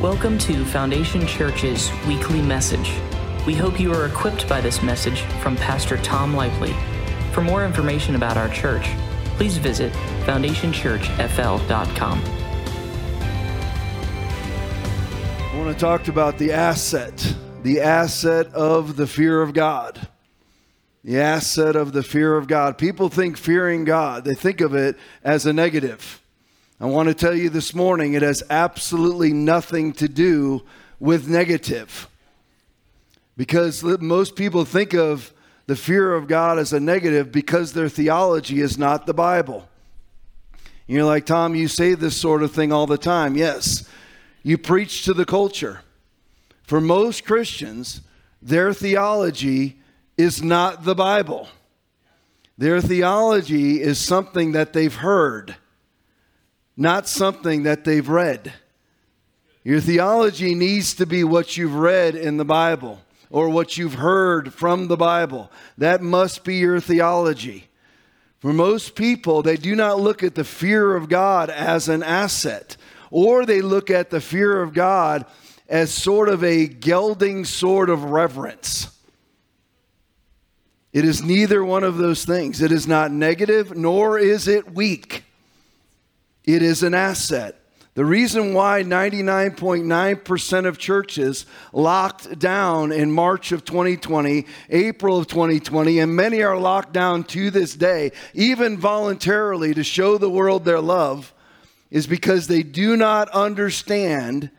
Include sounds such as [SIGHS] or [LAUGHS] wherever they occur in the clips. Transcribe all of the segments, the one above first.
Welcome to Foundation Church's weekly message. We hope you are equipped by this message from Pastor Tom Lively. For more information about our church, please visit foundationchurchfl.com. I want to talk about the asset, the asset of the fear of God. The asset of the fear of God. People think fearing God, they think of it as a negative. I want to tell you this morning it has absolutely nothing to do with negative. Because most people think of the fear of God as a negative because their theology is not the Bible. You're like, Tom, you say this sort of thing all the time. Yes, you preach to the culture. For most Christians, their theology is not the Bible. Their theology is something that they've heard not something that they've read. Your theology needs to be what you've read in the Bible or what you've heard from the Bible. That must be your theology. For most people, they do not look at the fear of God as an asset, or they look at the fear of God as sort of a gelding sort of reverence. It is neither one of those things. It is not negative, nor is it weak. It is an asset. The reason why 99.9% of churches locked down in March of 2020, April of 2020, and many are locked down to this day, even voluntarily to show the world their love, is because they do not understand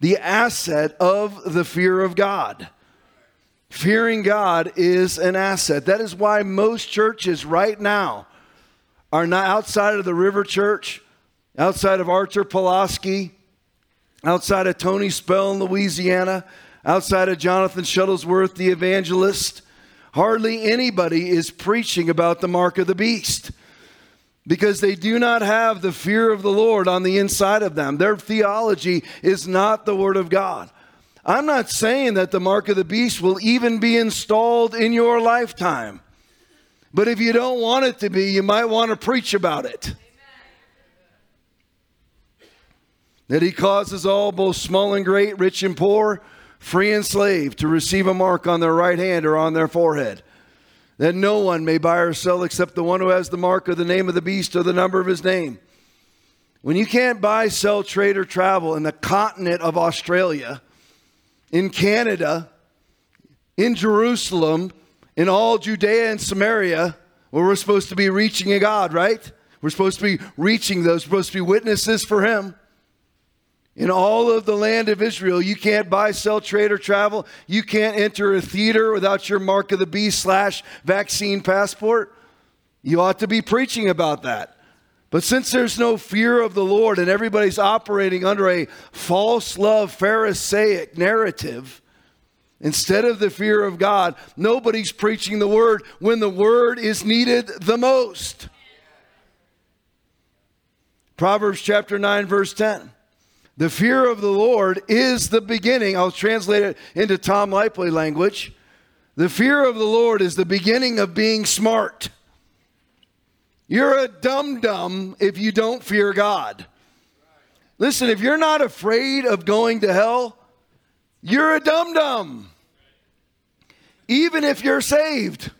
the asset of the fear of God. Fearing God is an asset. That is why most churches right now are not outside of the River Church outside of Artur Pawlowski, outside of Tony Spell in Louisiana, outside of Jonathan Shuttlesworth, the evangelist, hardly anybody is preaching about the mark of the beast because they do not have the fear of the Lord on the inside of them. Their theology is not the Word of God. I'm not saying that the mark of the beast will even be installed in your lifetime. But if you don't want it to be, you might want to preach about it. That he causes all, both small and great, rich and poor, free and slave, to receive a mark on their right hand or on their forehead. That no one may buy or sell except the one who has the mark of the name of the beast or the number of his name. When you can't buy, sell, trade, or travel in the continent of Australia, in Canada, in Jerusalem, in all Judea and Samaria, where we're supposed to be reaching a God, right? We're supposed to be reaching those, we're supposed to be witnesses for Him. In all of the land of Israel, you can't buy, sell, trade, or travel. You can't enter a theater without your mark of the beast slash vaccine passport. You ought to be preaching about that. But since there's no fear of the Lord and everybody's operating under a false love Pharisaic narrative, instead of the fear of God, nobody's preaching the word when the word is needed the most. Proverbs chapter 9, verse 10. The fear of the Lord is the beginning. I'll translate it into Tom Lively language. The fear of the Lord is the beginning of being smart. You're a dum dum if you don't fear God. Listen, if you're not afraid of going to hell, you're a dum dum. Even if you're saved.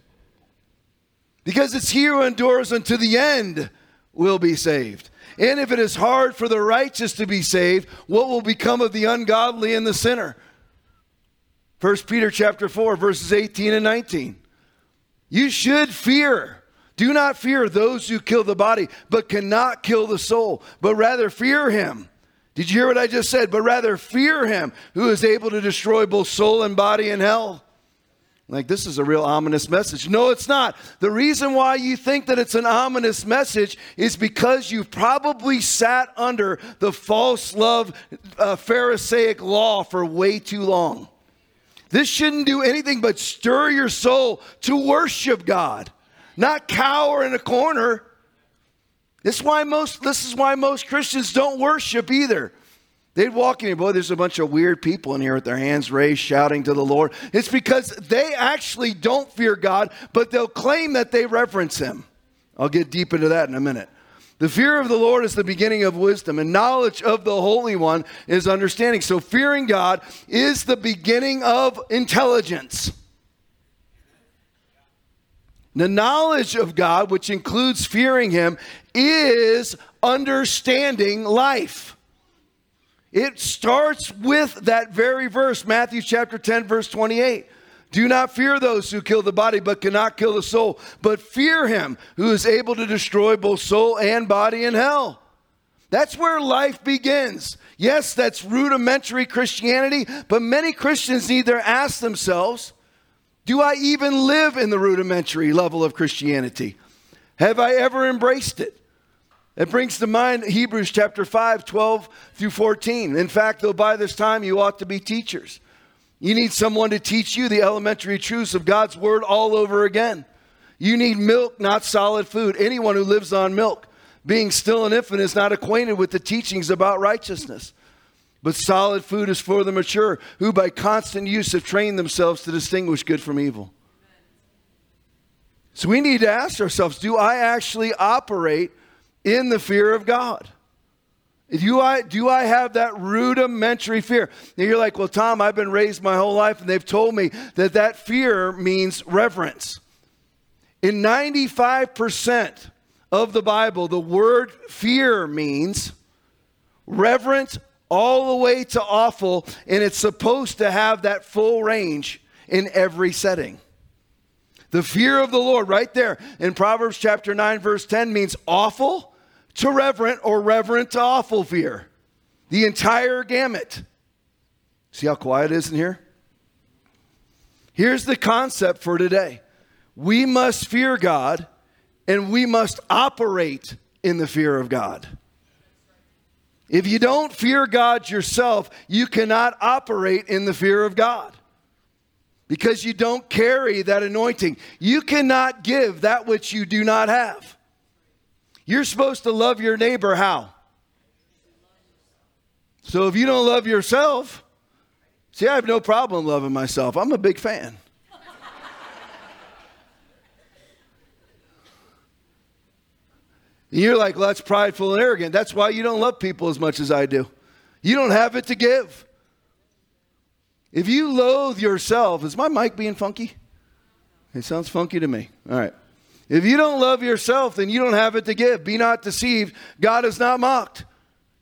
Because it's he who endures unto the end will be saved. And if it is hard for the righteous to be saved, what will become of the ungodly and the sinner? 1 Peter chapter 4 verses 18 and 19. You should fear. Do not fear those who kill the body, but cannot kill the soul, but rather fear him. Did you hear what I just said? But rather fear him who is able to destroy both soul and body in hell. Like, this is a real ominous message. No, it's not. The reason why you think that it's an ominous message is because you've probably sat under the false love uh, Pharisaic law for way too long. This shouldn't do anything but stir your soul to worship God, not cower in a corner. This is why most, this is why most Christians don't worship either. They'd walk in here, boy, there's a bunch of weird people in here with their hands raised, shouting to the Lord. It's because they actually don't fear God, but they'll claim that they reverence Him. I'll get deep into that in a minute. The fear of the Lord is the beginning of wisdom, and knowledge of the Holy One is understanding. So, fearing God is the beginning of intelligence. The knowledge of God, which includes fearing Him, is understanding life. It starts with that very verse, Matthew chapter 10, verse 28. Do not fear those who kill the body but cannot kill the soul, but fear him who is able to destroy both soul and body in hell. That's where life begins. Yes, that's rudimentary Christianity, but many Christians need to ask themselves Do I even live in the rudimentary level of Christianity? Have I ever embraced it? It brings to mind Hebrews chapter 5, 12 through 14. In fact, though by this time you ought to be teachers. You need someone to teach you the elementary truths of God's word all over again. You need milk, not solid food. Anyone who lives on milk, being still an infant, is not acquainted with the teachings about righteousness. But solid food is for the mature, who by constant use have trained themselves to distinguish good from evil. So we need to ask ourselves do I actually operate in the fear of God? Do I, do I have that rudimentary fear? And you're like, well, Tom, I've been raised my whole life, and they've told me that that fear means reverence. In 95% of the Bible, the word fear means reverent all the way to awful, and it's supposed to have that full range in every setting. The fear of the Lord, right there in Proverbs chapter 9, verse 10, means awful to reverent or reverent to awful fear. The entire gamut. See how quiet it is in here? Here's the concept for today we must fear God and we must operate in the fear of God. If you don't fear God yourself, you cannot operate in the fear of God because you don't carry that anointing. You cannot give that which you do not have. You're supposed to love your neighbor how? So if you don't love yourself, see, I have no problem loving myself. I'm a big fan. You're like, well, that's prideful and arrogant. That's why you don't love people as much as I do. You don't have it to give. If you loathe yourself, is my mic being funky? It sounds funky to me. All right. If you don't love yourself, then you don't have it to give. Be not deceived. God is not mocked.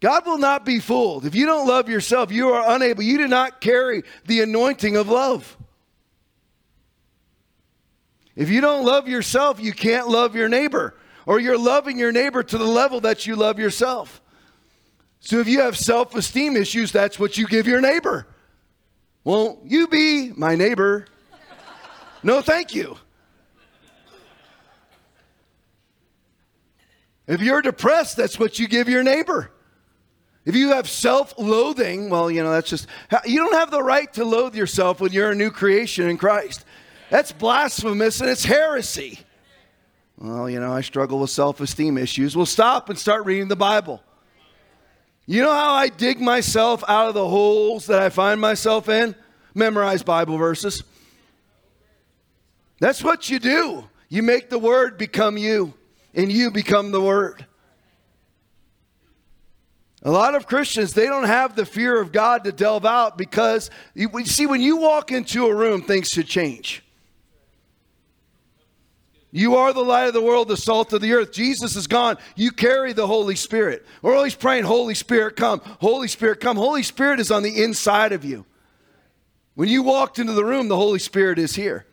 God will not be fooled. If you don't love yourself, you are unable. You do not carry the anointing of love. If you don't love yourself, you can't love your neighbor, or you're loving your neighbor to the level that you love yourself. So if you have self esteem issues, that's what you give your neighbor. Won't you be my neighbor? No, thank you. If you're depressed, that's what you give your neighbor. If you have self loathing, well, you know, that's just, you don't have the right to loathe yourself when you're a new creation in Christ. That's blasphemous and it's heresy. Well, you know, I struggle with self esteem issues. Well, stop and start reading the Bible. You know how I dig myself out of the holes that I find myself in? Memorize Bible verses. That's what you do. You make the word become you and you become the Word. A lot of Christians, they don't have the fear of God to delve out because, you see, when you walk into a room, things should change. You are the light of the world, the salt of the earth. Jesus is gone. You carry the Holy Spirit. We're always praying, Holy Spirit, come. Holy Spirit, come. Holy Spirit is on the inside of you. When you walked into the room, the Holy Spirit is here.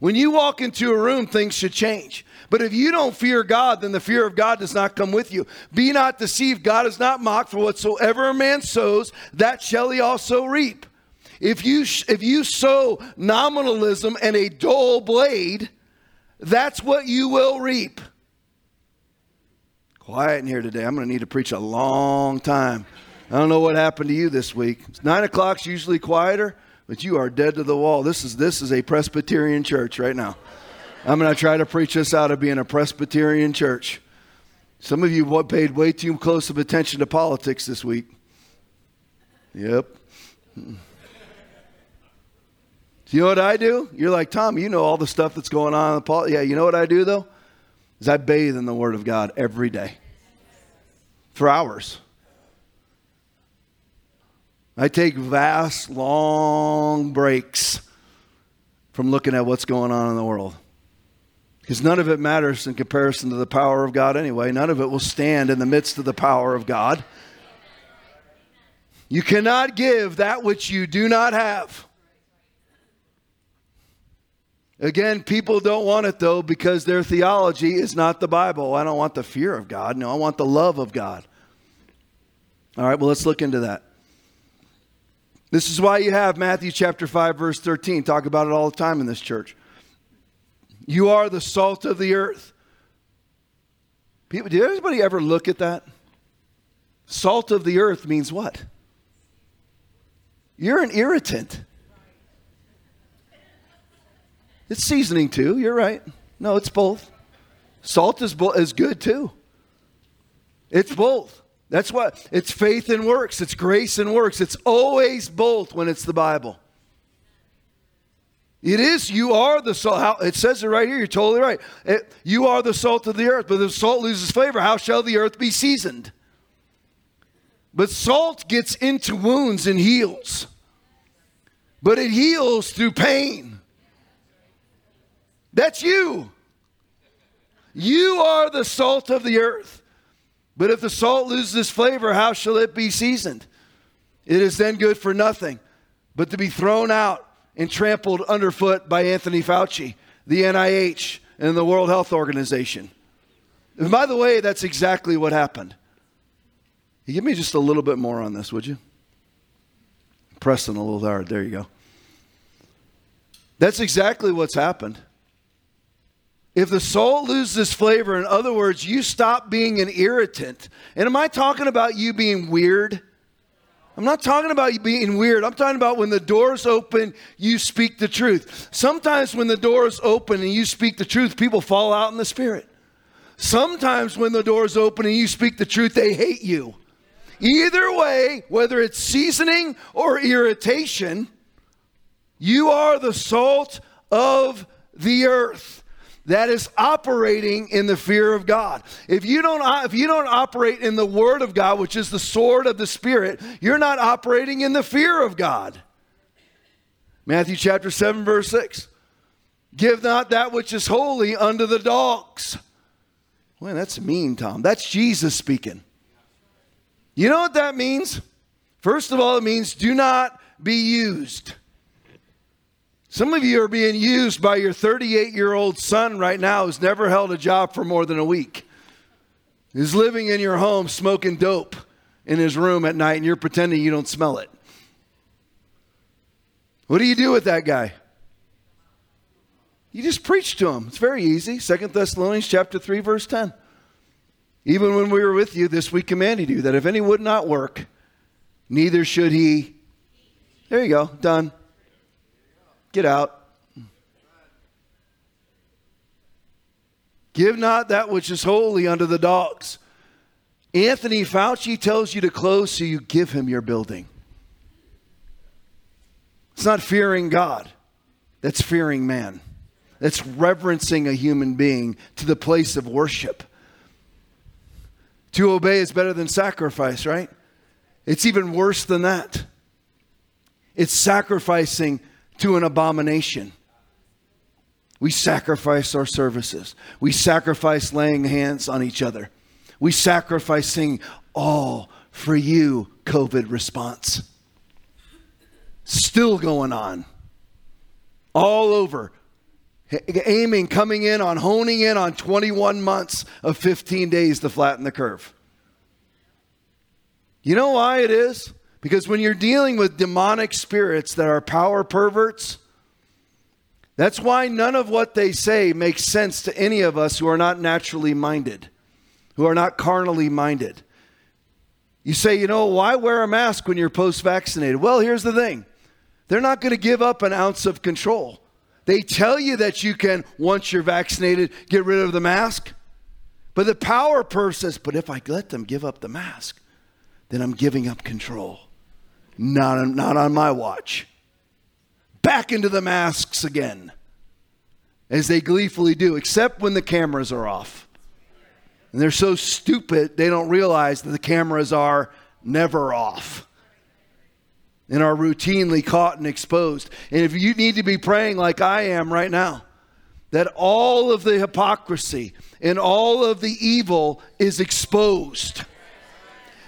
When you walk into a room, things should change. But if you don't fear God, then the fear of God does not come with you. Be not deceived. God is not mocked, for whatsoever a man sows, that shall he also reap. If you, if you sow nominalism and a dull blade, that's what you will reap. Quiet in here today. I'm going to need to preach a long time. I don't know what happened to you this week. Nine o'clock's usually quieter, but you are dead to the wall. This is this is a Presbyterian church right now. I'm going to try to preach us out of being a Presbyterian church. Some of you paid way too close of attention to politics this week. Yep. You know what I do? You're like, Tom, you know all the stuff that's going on in the politics. Yeah, you know what I do, though? is I bathe in the Word of God every day for hours. I take vast, long breaks from looking at what's going on in the world. Because none of it matters in comparison to the power of God anyway. None of it will stand in the midst of the power of God. You cannot give that which you do not have. Again, people don't want it though because their theology is not the Bible. I don't want the fear of God. No, I want the love of God. All right, well, let's look into that. This is why you have Matthew chapter 5, verse 13. Talk about it all the time in this church. You are the salt of the earth. People, did anybody ever look at that? Salt of the earth means what? You're an irritant. It's seasoning too. You're right. No, it's both. Salt is, bo- is good too. It's both. That's what it's faith and works. It's grace and works. It's always both when it's the Bible. It is, you are the salt. it says it right here. You're totally right. It, you are the salt of the earth, but if salt loses flavor, how shall the earth be seasoned? But salt gets into wounds and heals. But it heals through pain. That's you. You are the salt of the earth. But if the salt loses flavor, how shall it be seasoned? It is then good for nothing, but to be thrown out and trampled underfoot by Anthony Fauci, the NIH, and the World Health Organization. And by the way, that's exactly what happened. You give me just a little bit more on this, would you? Pressing a little hard. There you go. That's exactly what's happened. If the salt loses flavor, in other words, you stop being an irritant. And am I talking about you being weird? I'm not talking about you being weird. I'm talking about when the doors open, you speak the truth. Sometimes when the doors open and you speak the truth, people fall out in the spirit. Sometimes when the doors open and you speak the truth, they hate you. Either way, whether it's seasoning or irritation, you are the salt of the earth that is operating in the fear of God. If you don't uh, if you don't operate in the word of God, which is the sword of the spirit, you're not operating in the fear of God. Matthew chapter 7 verse 6. Give not that which is holy unto the dogs. Well, that's mean, Tom. That's Jesus speaking. You know what that means? First of all, it means do not be used. Some of you are being used by your 38 year old son right now who's never held a job for more than a week. He's living in your home smoking dope in his room at night and you're pretending you don't smell it. What do you do with that guy? You just preach to him. It's very easy. Second Thessalonians chapter 3 verse 10. Even when we were with you, this we commanded you that if any would not work, neither should he. There you go, done. Get out. Give not that which is holy unto the dogs. Anthony Fauci tells you to close, so you give him your building. It's not fearing God, that's fearing man. That's reverencing a human being to the place of worship. To obey is better than sacrifice, right? It's even worse than that. It's sacrificing to an abomination. We sacrifice our services. We sacrifice laying hands on each other. We sacrifice saying, all for you, COVID response. Still going on. All over. Aiming, coming in on, honing in on 21 months of 15 days to flatten the curve. You know why it is? Because when you're dealing with demonic spirits that are power perverts, that's why none of what they say makes sense to any of us who are not naturally minded, who are not carnally minded. You say, you know, why wear a mask when you're post vaccinated? Well, here's the thing they're not going to give up an ounce of control. They tell you that you can, once you're vaccinated, get rid of the mask. But the power perv says, but if I let them give up the mask, then I'm giving up control. Not on, not on my watch. Back into the masks again, as they gleefully do, except when the cameras are off. And they're so stupid, they don't realize that the cameras are never off and are routinely caught and exposed. And if you need to be praying like I am right now, that all of the hypocrisy and all of the evil is exposed.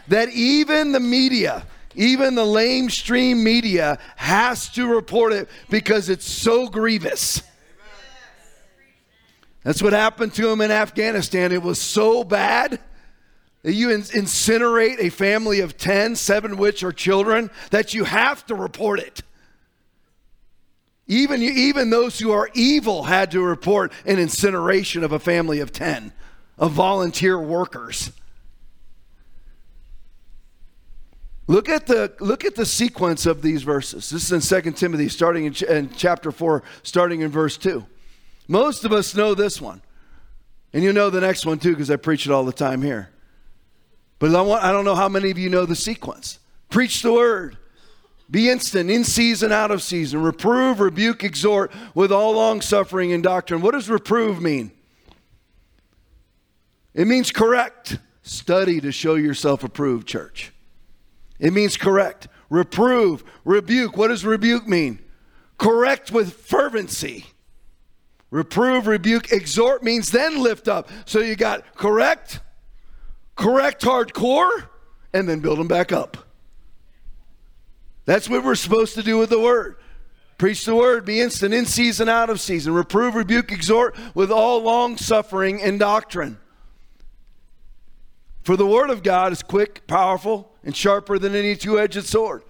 That even the media, even the lamestream media, has to report it because it's so grievous. That's what happened to him in Afghanistan. It was so bad that you incinerate a family of 10, seven which are children, that you have to report it. Even, even those who are evil had to report an incineration of a family of 10, of volunteer workers. Look at the look at the sequence of these verses. This is in 2 Timothy, starting in, ch- in chapter 4, starting in verse 2. Most of us know this one. And you know the next one too, because I preach it all the time here. But I, want, I don't know how many of you know the sequence. Preach the word. Be instant, in season, out of season. Reprove, rebuke, exhort with all long suffering and doctrine. What does reprove mean? It means correct. Study to show yourself approved, church. It means correct. Reprove, rebuke. What does rebuke mean? Correct with fervency. Reprove, rebuke, exhort means then lift up. So you got correct, correct hardcore, and then build them back up. That's what we're supposed to do with the word. Preach the word, be instant, in season, out of season. Reprove, rebuke, exhort with all long suffering and doctrine. For the word of God is quick, powerful, and sharper than any two edged sword,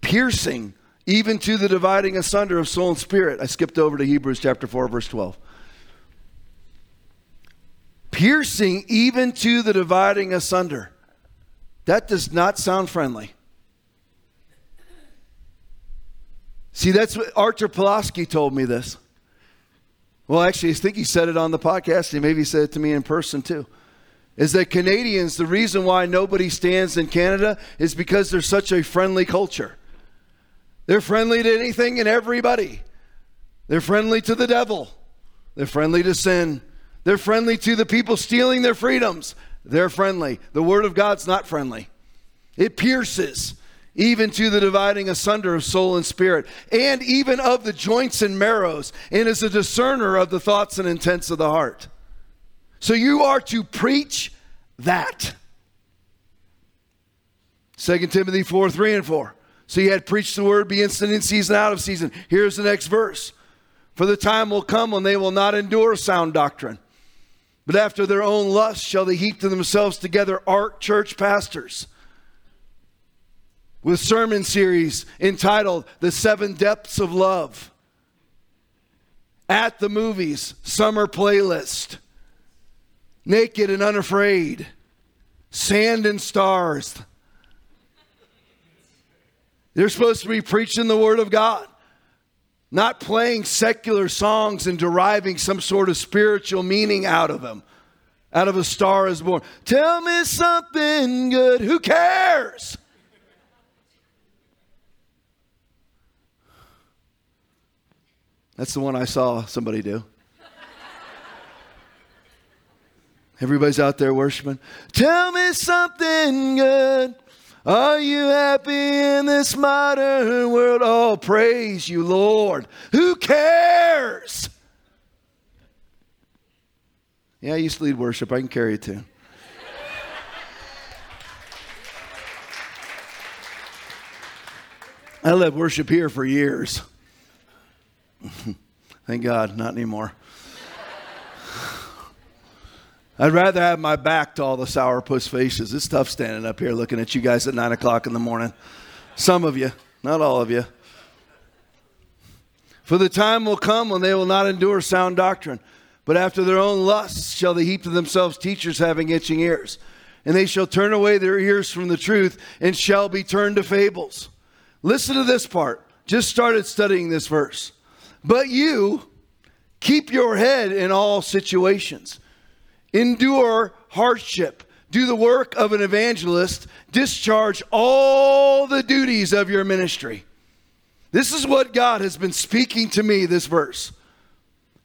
piercing even to the dividing asunder of soul and spirit. I skipped over to Hebrews chapter 4, verse 12. Piercing even to the dividing asunder. That does not sound friendly. See, that's what Artur Pawlowski told me this. Well, actually, I think he said it on the podcast. He maybe said it to me in person too. Is that Canadians, the reason why nobody stands in Canada is because they're such a friendly culture. They're friendly to anything and everybody. They're friendly to the devil. They're friendly to sin. They're friendly to the people stealing their freedoms. They're friendly. The Word of God's not friendly. It pierces even to the dividing asunder of soul and spirit, and even of the joints and marrows, and is a discerner of the thoughts and intents of the heart. So you are to preach that. 2 Timothy 4 3 and 4. So he had preached the word, be instant in season, out of season. Here's the next verse. For the time will come when they will not endure sound doctrine, but after their own lust shall they heap to themselves together art church pastors with sermon series entitled The Seven Depths of Love. At the movies, summer playlist, naked and unafraid, sand and stars, they're supposed to be preaching the Word of God, not playing secular songs and deriving some sort of spiritual meaning out of them. Out of a star is born. Tell me something good. Who cares? That's the one I saw somebody do. Everybody's out there worshiping. Tell me something good. Are you happy in this modern world? Oh, praise you, Lord. Who cares? Yeah, I used to lead worship. I can carry it too. I led worship here for years. [LAUGHS] Thank God, not anymore. I'd rather have my back to all the sourpuss faces. It's tough standing up here looking at you guys at 9 o'clock in the morning. Some of you, not all of you. For the time will come when they will not endure sound doctrine, but after their own lusts shall they heap to themselves teachers having itching ears. And they shall turn away their ears from the truth and shall be turned to fables. Listen to this part. Just started studying this verse. But you keep your head in all situations endure hardship, do the work of an evangelist, discharge all the duties of your ministry. This is what God has been speaking to me this verse.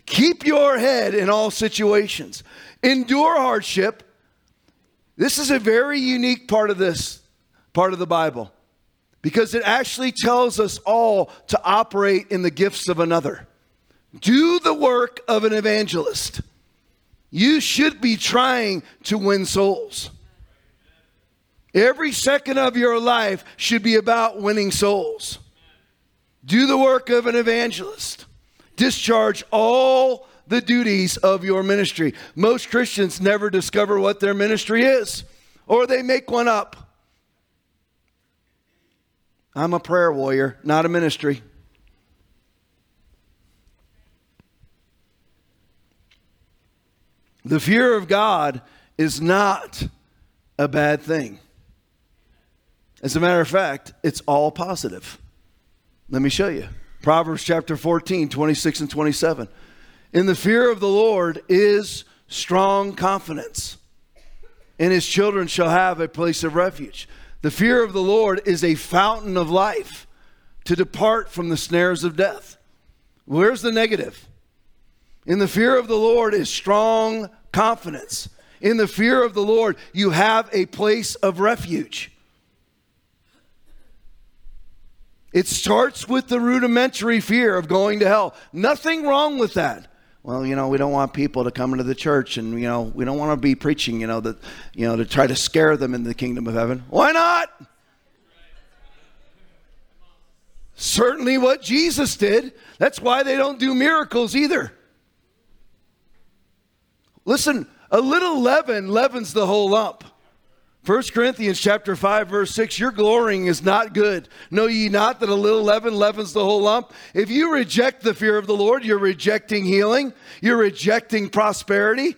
Keep your head in all situations, endure hardship, This is a very unique part of this part of the Bible because it actually tells us all to operate in the gifts of another. Do the work of an evangelist. You should be trying to win souls. Every second of your life should be about winning souls. Do the work of an evangelist. Discharge all the duties of your ministry. Most Christians never discover what their ministry is, or they make one up. I'm a prayer warrior, not a ministry. The fear of God is not a bad thing. As a matter of fact, it's all positive. Let me show you. Proverbs chapter 14, 26 and 27. In the fear of the Lord is strong confidence, and his children shall have a place of refuge. The fear of the Lord is a fountain of life to depart from the snares of death. Where's the negative? In the fear of the Lord is strong confidence. In the fear of the Lord, you have a place of refuge. It starts with the rudimentary fear of going to hell. Nothing wrong with that. Well, you know, we don't want people to come into the church and, you know, we don't want to be preaching, you know, that, you know, to try to scare them in the kingdom of heaven. Why not? Certainly what Jesus did. That's why they don't do miracles either. Listen, a little leaven leavens the whole lump. 1 Corinthians chapter 5 verse 6 your glorying is not good. Know ye not that a little leaven leavens the whole lump? If you reject the fear of the Lord, you're rejecting healing, you're rejecting prosperity.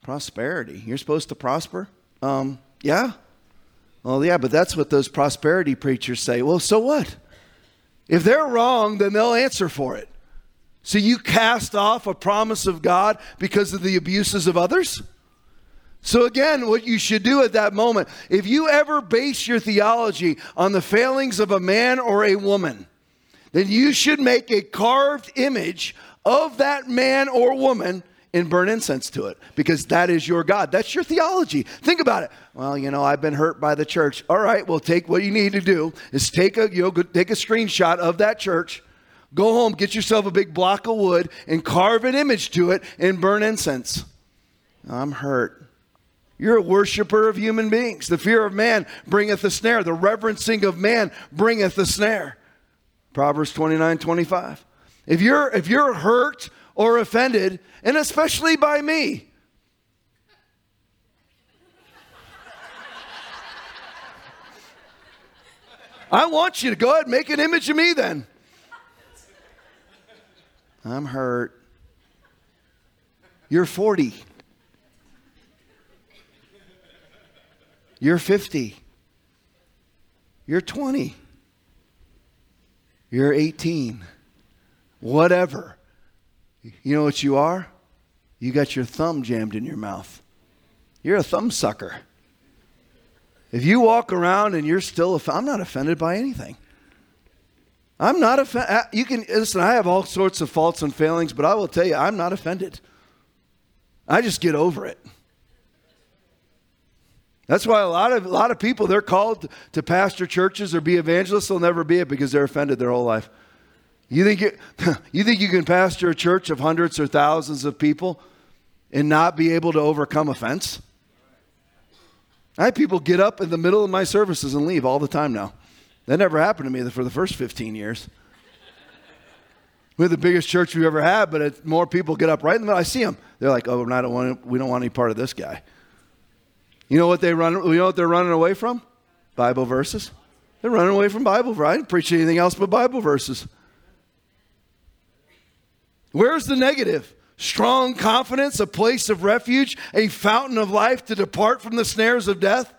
Prosperity. You're supposed to prosper? Um, yeah. Well, yeah, but that's what those prosperity preachers say. Well, so what? If they're wrong, then they'll answer for it. So you cast off a promise of God because of the abuses of others? So, again, what you should do at that moment, if you ever base your theology on the failings of a man or a woman, then you should make a carved image of that man or woman and burn incense to it because that is your God. That's your theology. Think about it. Well, you know, I've been hurt by the church. All right, well, take what you need to do is take a you know take a screenshot of that church, go home, get yourself a big block of wood, and carve an image to it and burn incense. I'm hurt. You're a worshiper of human beings. The fear of man bringeth a snare. The reverencing of man bringeth a snare. Proverbs 29 25. If you're, if you're hurt or offended, and especially by me, I want you to go ahead and make an image of me then. I'm hurt. You're 40. You're 50. You're 20. You're 18. Whatever. You know what you are? You got your thumb jammed in your mouth. You're a thumb sucker. If you walk around and you're still, I'm not offended by anything. I'm not offended. Uh, you can listen. I have all sorts of faults and failings, but I will tell you, I'm not offended. I just get over it. That's why a lot of a lot of people they're called to pastor churches or be evangelists. They'll never be it because they're offended their whole life. You think you, [LAUGHS] you think you can pastor a church of hundreds or thousands of people and not be able to overcome offense? I have people get up in the middle of my services and leave all the time now. That never happened to me for the first 15 years. We're the biggest church we've ever had, but it, more people get up right in the middle. I see them. They're like, "Oh, I don't want, we don't want any part of this guy." You know what they run? You know what they're running away from? Bible verses. They're running away from Bible. I didn't preach anything else but Bible verses. Where's the negative? Strong confidence, a place of refuge, a fountain of life to depart from the snares of death.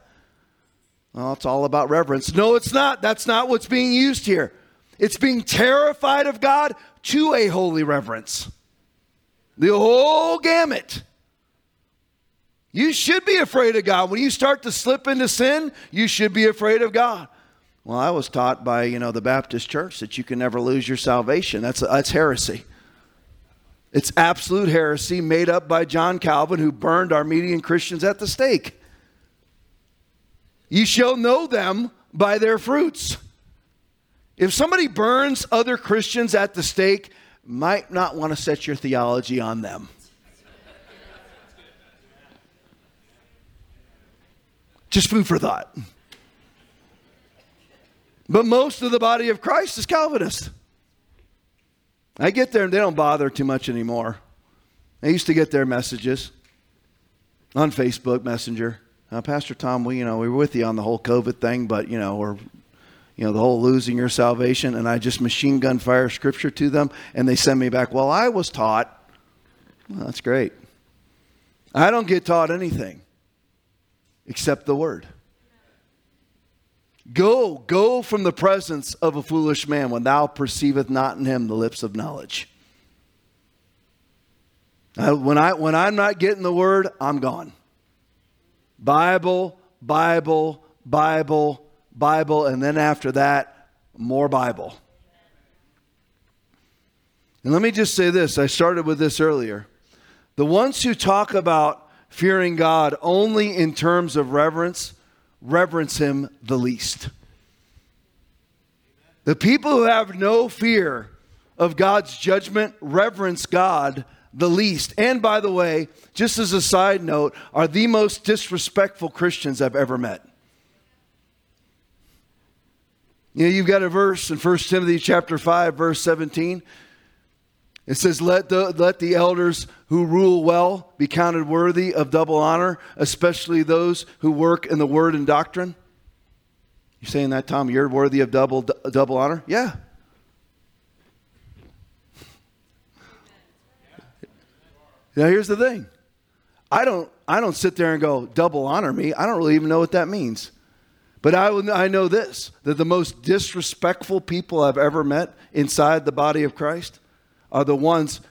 Well, it's all about reverence. No, it's not. That's not what's being used here. It's being terrified of God to a holy reverence. The whole gamut. You should be afraid of God. When you start to slip into sin, you should be afraid of God. Well, I was taught by, you know, the Baptist church that you can never lose your salvation. That's, that's heresy. It's absolute heresy made up by John Calvin, who burned Arminian Christians at the stake. You shall know them by their fruits. If somebody burns other Christians at the stake, might not want to set your theology on them. Just food for thought. But most of the body of Christ is Calvinist. I get there and they don't bother too much anymore. I used to get their messages on Facebook Messenger. Uh, Pastor Tom, we you know we were with you on the whole COVID thing, but you know we're you know the whole losing your salvation, and I just machine gun fire scripture to them, and they send me back. Well, I was taught. Well, that's great. I don't get taught anything except the word. Go, go from the presence of a foolish man when thou perceiveth not in him the lips of knowledge. I, when, I, when I'm not getting the word, I'm gone. Bible, Bible, Bible, Bible, and then after that, more Bible. And let me just say this I started with this earlier. The ones who talk about fearing God only in terms of reverence reverence him the least. The people who have no fear of God's judgment reverence God the least. And by the way, just as a side note, are the most disrespectful Christians I've ever met. You know, you've got a verse in 1 Timothy chapter 5, verse 17. It says, let the, let the elders who rule well be counted worthy of double honor, especially those who work in the word and doctrine. You're saying that, Tom? You're worthy of double, double honor? Yeah. Now, here's the thing I don't, I don't sit there and go, double honor me. I don't really even know what that means. But I, I know this that the most disrespectful people I've ever met inside the body of Christ are the ones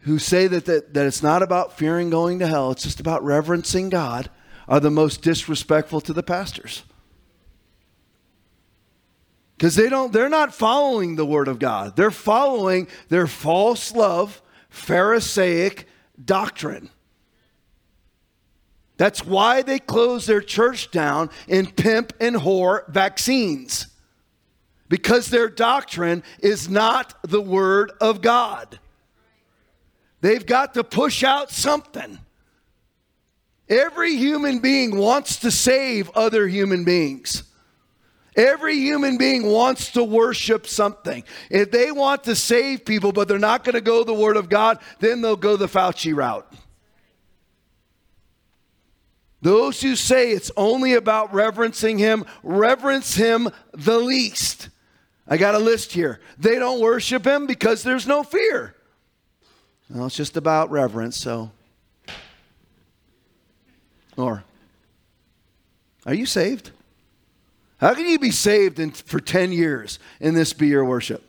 who say that, that, that it's not about fearing going to hell, it's just about reverencing God, are the most disrespectful to the pastors. Because they don't, they're not following the word of God. They're following their false love, Pharisaic doctrine. That's why they close their church down in pimp and whore vaccines because their doctrine is not the Word of God. They've got to push out something. Every human being wants to save other human beings. Every human being wants to worship something. If they want to save people, but they're not going to go the Word of God, then they'll go the Fauci route. Those who say it's only about reverencing Him, reverence Him the least. I got a list here. They don't worship him because there's no fear. Well, it's just about reverence, so. Or, are you saved? How can you be saved in, for 10 years and this be your worship?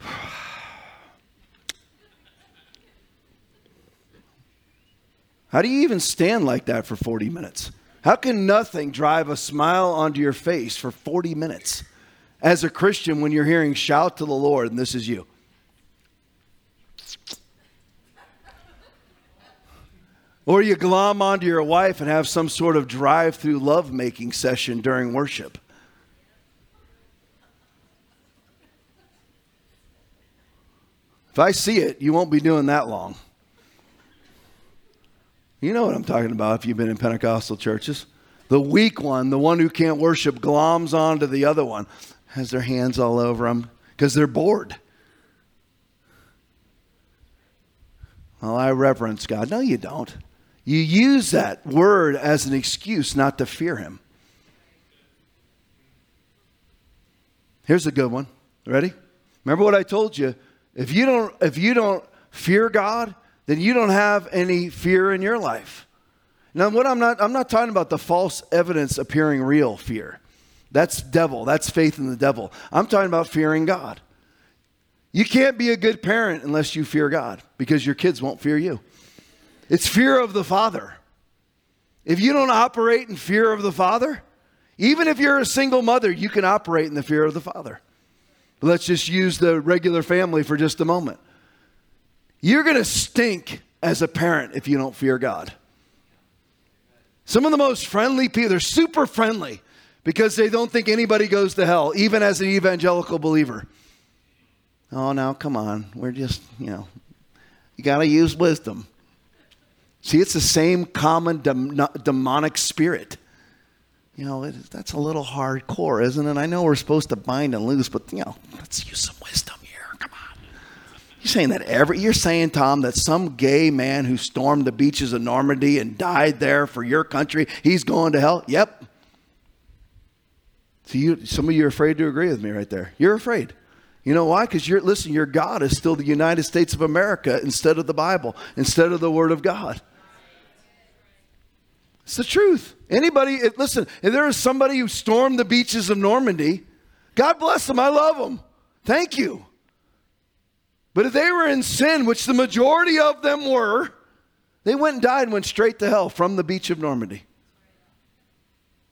[SIGHS] How do you even stand like that for 40 minutes? How can nothing drive a smile onto your face for 40 minutes as a Christian when you're hearing shout to the Lord and this is you? Or you glom onto your wife and have some sort of drive through love making session during worship. If I see it, you won't be doing that long. You know what I'm talking about if you've been in Pentecostal churches. The weak one, the one who can't worship, gloms onto the other one, has their hands all over them because they're bored. Well, I reverence God. No, you don't. You use that word as an excuse not to fear Him. Here's a good one. Ready? Remember what I told you? If you don't, if you don't fear God, then you don't have any fear in your life. Now, what I'm not, I'm not talking about the false evidence appearing real fear. That's devil. That's faith in the devil. I'm talking about fearing God. You can't be a good parent unless you fear God because your kids won't fear you. It's fear of the Father. If you don't operate in fear of the Father, even if you're a single mother, you can operate in the fear of the Father. Let's just use the regular family for just a moment. You're going to stink as a parent if you don't fear God. Some of the most friendly people, they're super friendly because they don't think anybody goes to hell, even as an evangelical believer. Oh, now, come on. We're just, you know, you got to use wisdom. See, it's the same common dem- demonic spirit. You know, it, that's a little hardcore, isn't it? I know we're supposed to bind and loose, but, you know, let's use some wisdom here. Come on. You're saying that every, you're saying, Tom, that some gay man who stormed the beaches of Normandy and died there for your country, he's going to hell? Yep. See, you, some of you are afraid to agree with me right there. You're afraid. You know why? Because you're, listen, your God is still the United States of America instead of the Bible, instead of the Word of God. It's the truth. Anybody, eh, listen, if there is somebody who stormed the beaches of Normandy, God bless them. I love them. Thank you. But if they were in sin, which the majority of them were, they went and died and went straight to hell from the beach of Normandy.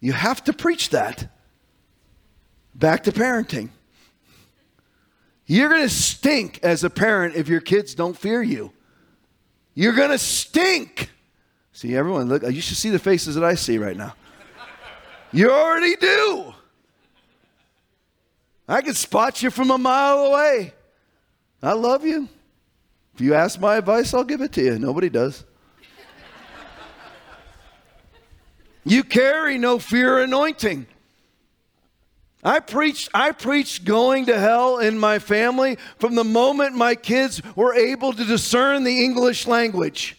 You have to preach that. Back to parenting. You're going to stink as a parent if your kids don't fear you. You're going to stink. See, everyone, look, you should see the faces that I see right now. You already do. I can spot you from a mile away. I love you. If you ask my advice, I'll give it to you. Nobody does. you carry no fear anointing. I preached, I preached going to hell in my family from the moment my kids were able to discern the English language.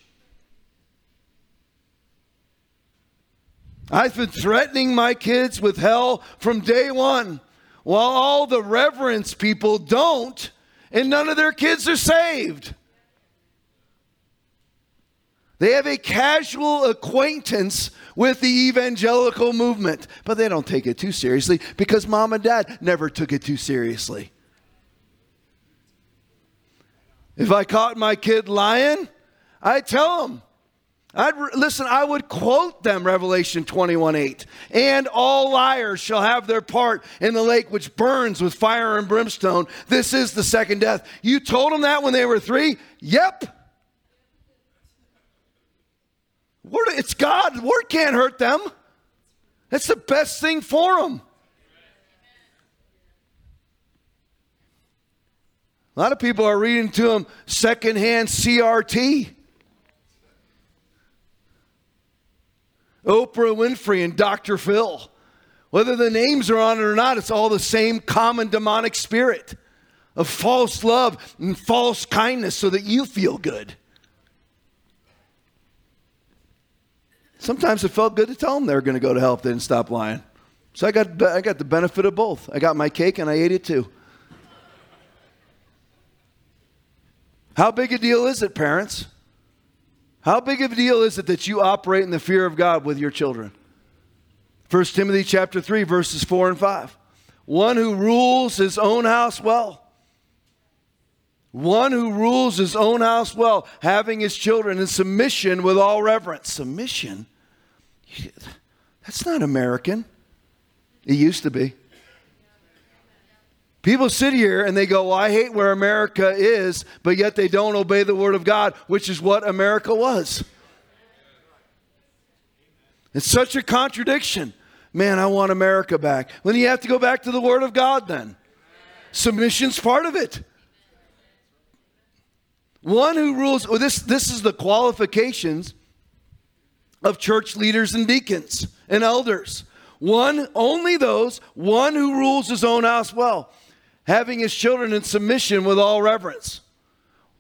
I've been threatening my kids with hell from day one, while all the reverence people don't, and none of their kids are saved. They have a casual acquaintance with the evangelical movement, but they don't take it too seriously because mom and dad never took it too seriously. If I caught my kid lying, I'd tell him, I'd listen, I would quote them Revelation 21 8. And all liars shall have their part in the lake which burns with fire and brimstone. This is the second death. You told them that when they were three? Yep. Word, it's God. Word can't hurt them. That's the best thing for them. A lot of people are reading to them secondhand CRT. Oprah Winfrey and Dr. Phil. Whether the names are on it or not, it's all the same common demonic spirit of false love and false kindness so that you feel good. Sometimes it felt good to tell them they were going to go to hell if they didn't stop lying. So I got, I got the benefit of both. I got my cake and I ate it too. How big a deal is it, parents? How big of a deal is it that you operate in the fear of God with your children? 1 Timothy chapter 3 verses 4 and 5. One who rules his own house well. One who rules his own house well, having his children in submission with all reverence. Submission? That's not American. It used to be. People sit here and they go, Well, I hate where America is, but yet they don't obey the Word of God, which is what America was. It's such a contradiction. Man, I want America back. When you have to go back to the Word of God then. Submission's part of it. One who rules, well, this, this is the qualifications of church leaders and deacons and elders. One, only those, one who rules his own house well, having his children in submission with all reverence.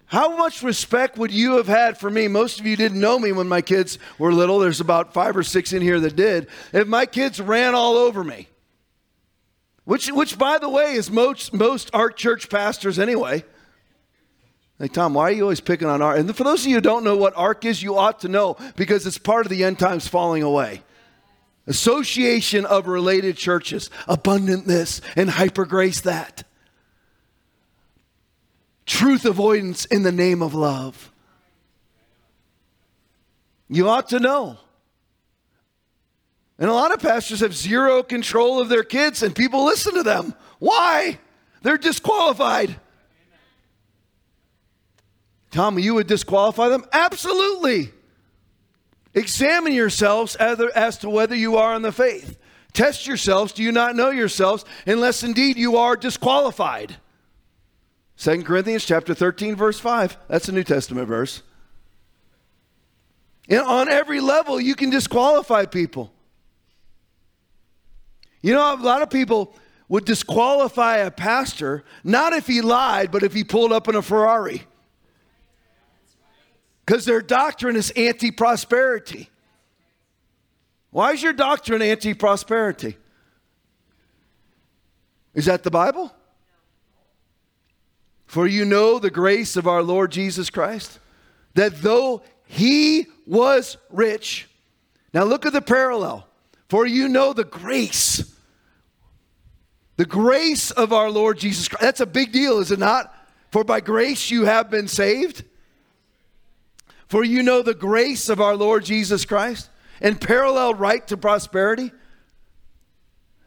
How much respect would you have had for me? Most of you didn't know me when my kids were little. There's about five or six in here that did. If my kids ran all over me, which, which by the way, is most, most ARC church pastors anyway. Hey, Tom, why are you always picking on ARC? And for those of you who don't know what ARC is, you ought to know because it's part of the end times falling away. Association of related churches, abundant this and hyper grace that. Truth avoidance in the name of love. You ought to know. And a lot of pastors have zero control of their kids, and people listen to them. Why? they're disqualified. Tom, you would disqualify them? Absolutely. Examine yourselves as to whether you are in the faith. Test yourselves. Do you not know yourselves? Unless indeed you are disqualified. 2 Corinthians chapter 13, verse 5. That's a New Testament verse. And on every level, you can disqualify people. You know, a lot of people would disqualify a pastor not if he lied, but if he pulled up in a Ferrari. Because their doctrine is anti prosperity. Why is your doctrine anti prosperity? Is that the Bible? For you know the grace of our Lord Jesus Christ, that though he was rich, now look at the parallel. For you know the grace, the grace of our Lord Jesus Christ. That's a big deal, is it not? For by grace you have been saved. For you know the grace of our Lord Jesus Christ and parallel right to prosperity?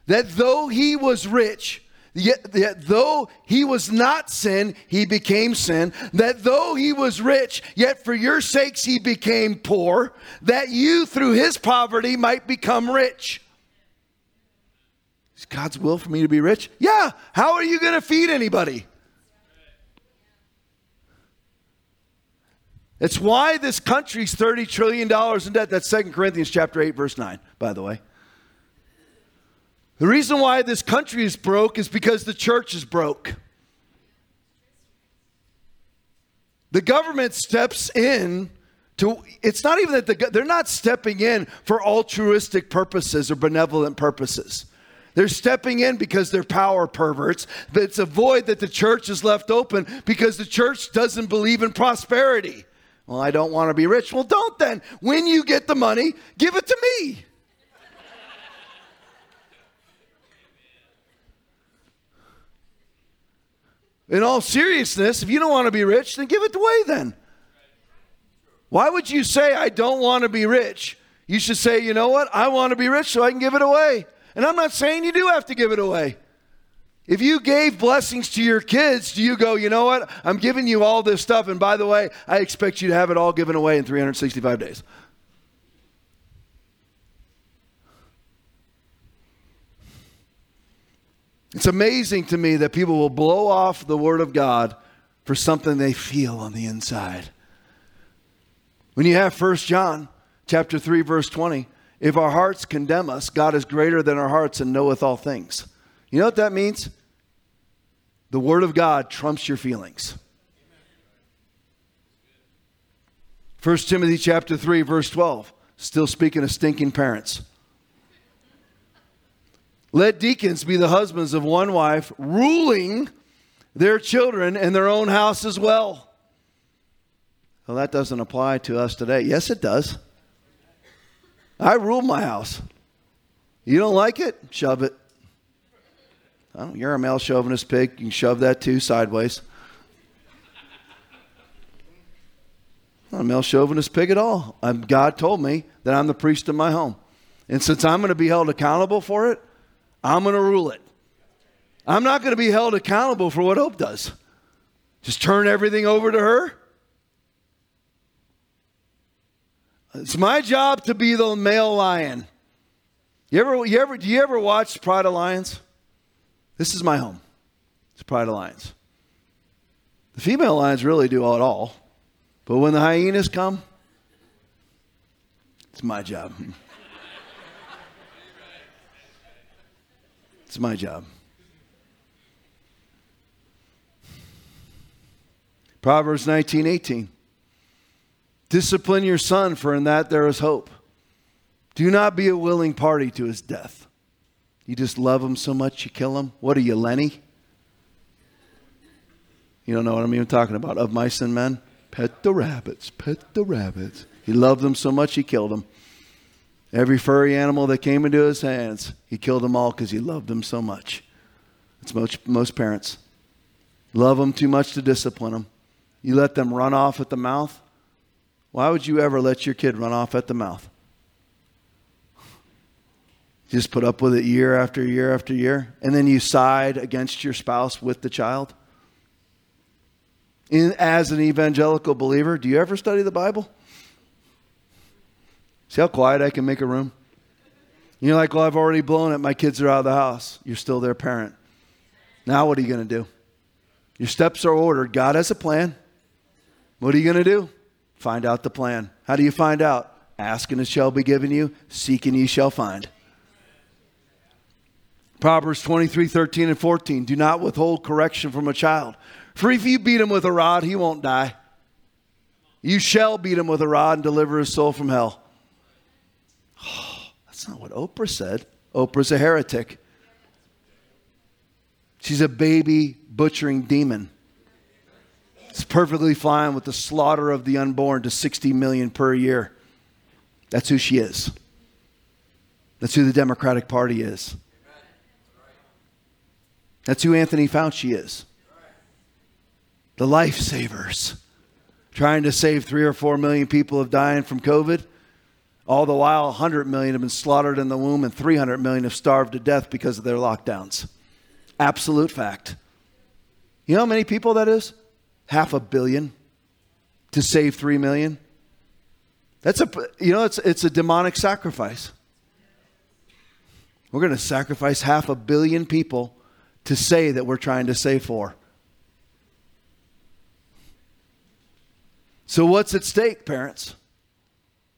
That though he was rich, Yet, yet, though he was not sin, he became sin. That though he was rich, yet for your sakes he became poor, that you through his poverty might become rich. Is God's will for me to be rich? Yeah. How are you going to feed anybody? It's why this country's $30 trillion in debt. That's 2 Corinthians chapter 8, verse 9, by the way. The reason why this country is broke is because the church is broke. The government steps in to, it's not even that the, they're not stepping in for altruistic purposes or benevolent purposes. They're stepping in because they're power perverts. It's a void that the church is left open because the church doesn't believe in prosperity. Well, I don't want to be rich. Well, don't then. When you get the money, give it to me. In all seriousness, if you don't want to be rich, then give it away then. Why would you say, I don't want to be rich? You should say, you know what? I want to be rich so I can give it away. And I'm not saying you do have to give it away. If you gave blessings to your kids, do you go, you know what? I'm giving you all this stuff. And by the way, I expect you to have it all given away in 365 days. It's amazing to me that people will blow off the Word of God for something they feel on the inside. When you have 1 John chapter 3 verse 20, if our hearts condemn us, God is greater than our hearts and knoweth all things. You know what that means? The Word of God trumps your feelings. 1 Timothy chapter 3, verse 12. Still speaking of stinking parents. Let deacons be the husbands of one wife, ruling their children and their own house as well. Well, that doesn't apply to us today. Yes, it does. I rule my house. You don't like it? Shove it. Oh, you're a male chauvinist pig. You can shove that too sideways. I'm not a male chauvinist pig at all. I'm, God told me that I'm the priest of my home. And since I'm going to be held accountable for it, I'm going to rule it. I'm not going to be held accountable for what Hope does. Just turn everything over to her. It's my job to be the male lion. You ever, you ever, do you ever watch Pride of Lions? This is my home. It's Pride of Lions. The female lions really do all it all. But when the hyenas come, it's my job. It's my job. Proverbs 19 18. Discipline your son, for in that there is hope. Do not be a willing party to his death. You just love him so much you kill him? What are you, Lenny? You don't know what I'm even talking about. Of mice and men, pet the rabbits, pet the rabbits. He loved them so much he killed them. Every furry animal that came into his hands, he killed them all because he loved them so much. It's most, most parents. Love them too much to discipline them. You let them run off at the mouth. Why would you ever let your kid run off at the mouth? Just put up with it year after year after year. And then you side against your spouse with the child. In, as an evangelical believer, do you ever study the Bible? See how quiet I can make a room? You're like, well, I've already blown it. My kids are out of the house. You're still their parent. Now, what are you going to do? Your steps are ordered. God has a plan. What are you going to do? Find out the plan. How do you find out? Ask and it shall be given you. Seek and ye shall find. Proverbs 23, 13, and 14. Do not withhold correction from a child. For if you beat him with a rod, he won't die. You shall beat him with a rod and deliver his soul from hell. Oh, [GASPS] that's not what Oprah said. Oprah's a heretic. She's a baby butchering demon. It's perfectly fine with the slaughter of the unborn to 60 million per year. That's who she is. That's who the Democratic Party is. That's who Anthony Fauci is. The lifesavers. Trying to save three or four million people of dying from COVID. All the while, 100 million have been slaughtered in the womb and 300 million have starved to death because of their lockdowns. Absolute fact. You know how many people that is? Half a billion to save 3 million. That's a, you know, it's, it's a demonic sacrifice. We're going to sacrifice half a billion people to say that we're trying to save for. So, what's at stake, parents?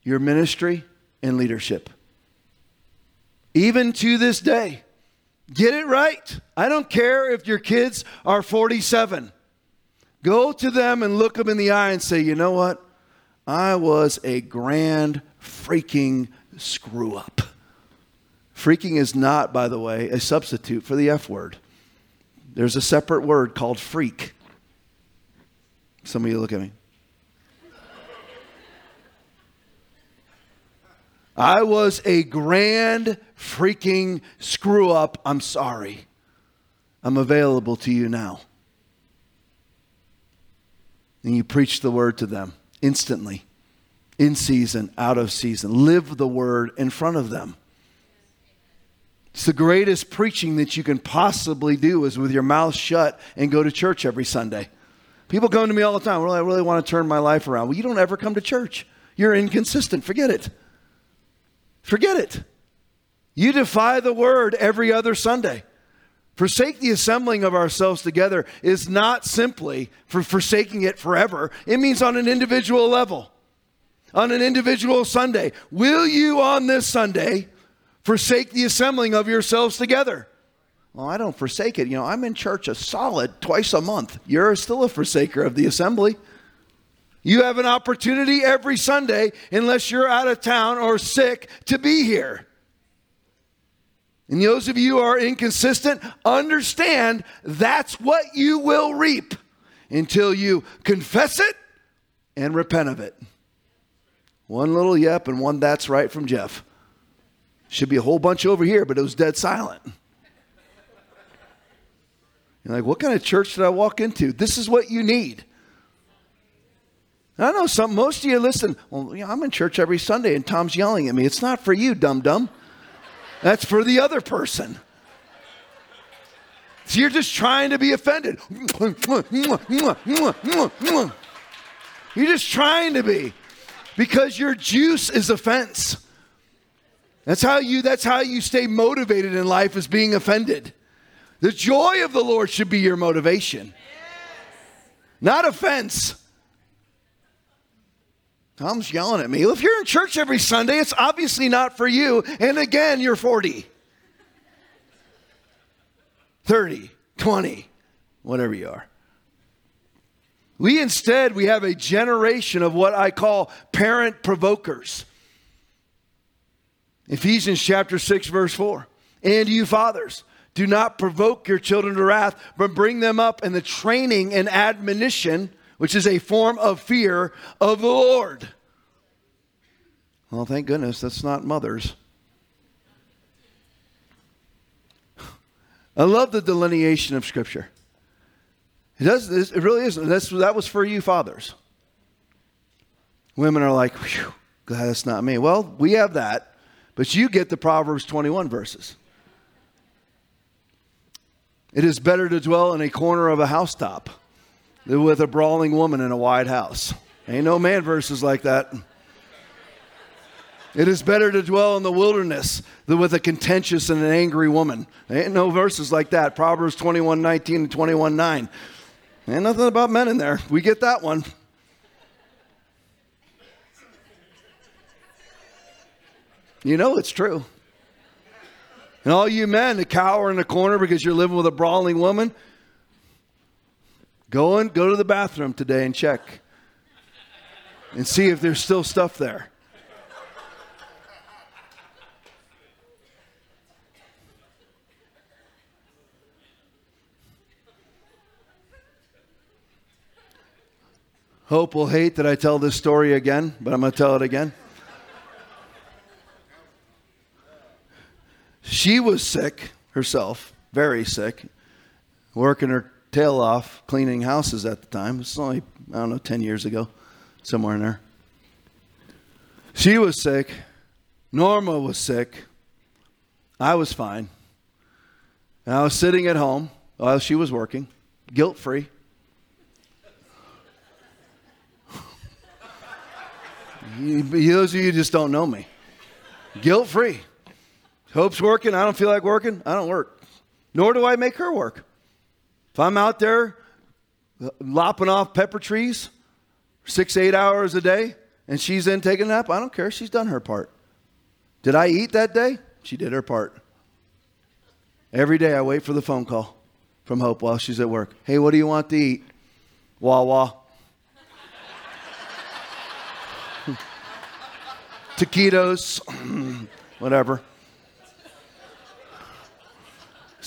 Your ministry and leadership. Even to this day, get it right. I don't care if your kids are 47. Go to them and look them in the eye and say, you know what? I was a grand freaking screw up. Freaking is not, by the way, a substitute for the F word. There's a separate word called freak. Some of you look at me. I was a grand freaking screw up. I'm sorry. I'm available to you now. And you preach the word to them instantly, in season, out of season. Live the word in front of them. It's the greatest preaching that you can possibly do is with your mouth shut and go to church every Sunday. People come to me all the time, well, I really want to turn my life around. Well, you don't ever come to church. You're inconsistent. Forget it. Forget it. You defy the word every other Sunday. Forsake the assembling of ourselves together is not simply for forsaking it forever. It means on an individual level. On an individual Sunday. Will you on this Sunday forsake the assembling of yourselves together. Well, I don't forsake it. You know, I'm in church a solid twice a month. You're still a forsaker of the assembly. You have an opportunity every Sunday, unless you're out of town or sick, to be here. And those of you who are inconsistent, understand that's what you will reap until you confess it and repent of it. One little yep and one that's right from Jeff. Should be a whole bunch over here, but it was dead silent. You're like, what kind of church did I walk into? This is what you need. I know some, most of you listen, well, you know, I'm in church every Sunday and Tom's yelling at me. It's not for you, dum dum. That's for the other person. So you're just trying to be offended. You're just trying to be because your juice is offense. That's how you that's how you stay motivated in life is being offended. The joy of the Lord should be your motivation. Not offense. Tom's yelling at me. Well, if you're in church every Sunday, it's obviously not for you. And again, you're 40, 30, 20, whatever you are. We instead, we have a generation of what I call parent provokers. Ephesians chapter 6, verse 4. And you fathers, do not provoke your children to wrath, but bring them up in the training and admonition, which is a form of fear of the Lord. Well, thank goodness that's not mothers. I love the delineation of Scripture. It does. It really is. That's, that was for you fathers. Women are like, glad that's not me. Well, we have that. But you get the Proverbs 21 verses. It is better to dwell in a corner of a housetop with a brawling woman in a wide house. Ain't no man verses like that. It is better to dwell in the wilderness than with a contentious and an angry woman. Ain't no verses like that. Proverbs 21 19 and 21 9. Ain't nothing about men in there. We get that one. You know it's true. And all you men that cower in the corner because you're living with a brawling woman, go and go to the bathroom today and check and see if there's still stuff there. Hope will hate that I tell this story again, but I'm going to tell it again. She was sick herself, very sick, working her tail off cleaning houses at the time. It's only, I don't know, 10 years ago, somewhere in there. She was sick. Norma was sick. I was fine. And I was sitting at home while she was working, guilt free. Those of you just don't know me. Guilt free. Hope's working. I don't feel like working. I don't work. Nor do I make her work. If I'm out there uh, lopping off pepper trees six, eight hours a day and she's in taking a nap, I don't care. She's done her part. Did I eat that day? She did her part. Every day I wait for the phone call from Hope while she's at work. Hey, what do you want to eat? Wawa. [LAUGHS] taquitos, [CLEARS THROAT] whatever.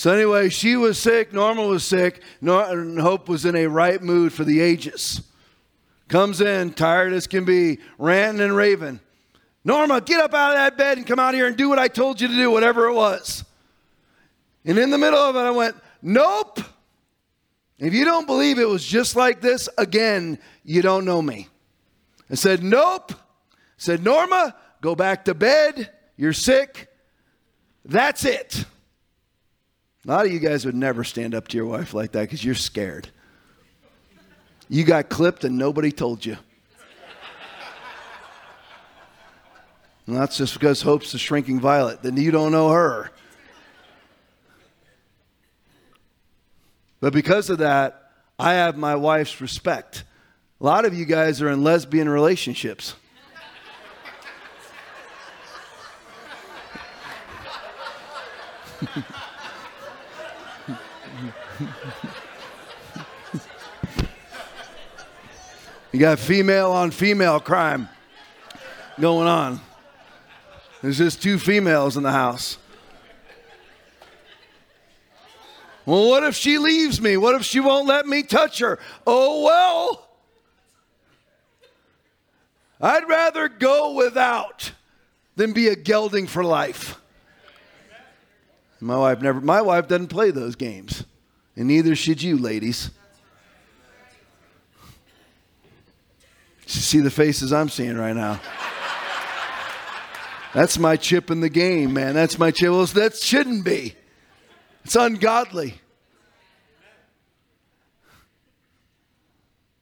So, anyway, she was sick. Norma was sick. Hope was in a right mood for the ages. Comes in, tired as can be, ranting and raving. Norma, get up out of that bed and come out here and do what I told you to do, whatever it was. And in the middle of it, I went, Nope. If you don't believe it was just like this, again, you don't know me. I said, Nope said, Norma, go back to bed. You're sick. That's it. A lot of you guys would never stand up to your wife like that because you're scared. You got clipped and nobody told you. And that's just because Hope's a shrinking violet. Then you don't know her. But because of that, I have my wife's respect. A lot of you guys are in lesbian relationships. [LAUGHS] you got female on female crime going on. There's just two females in the house. Well, what if she leaves me? What if she won't let me touch her? Oh, well. I'd rather go without than be a gelding for life. My wife never my wife doesn't play those games. And neither should you, ladies. See the faces I'm seeing right now. That's my chip in the game, man. That's my chip. Well, that shouldn't be. It's ungodly.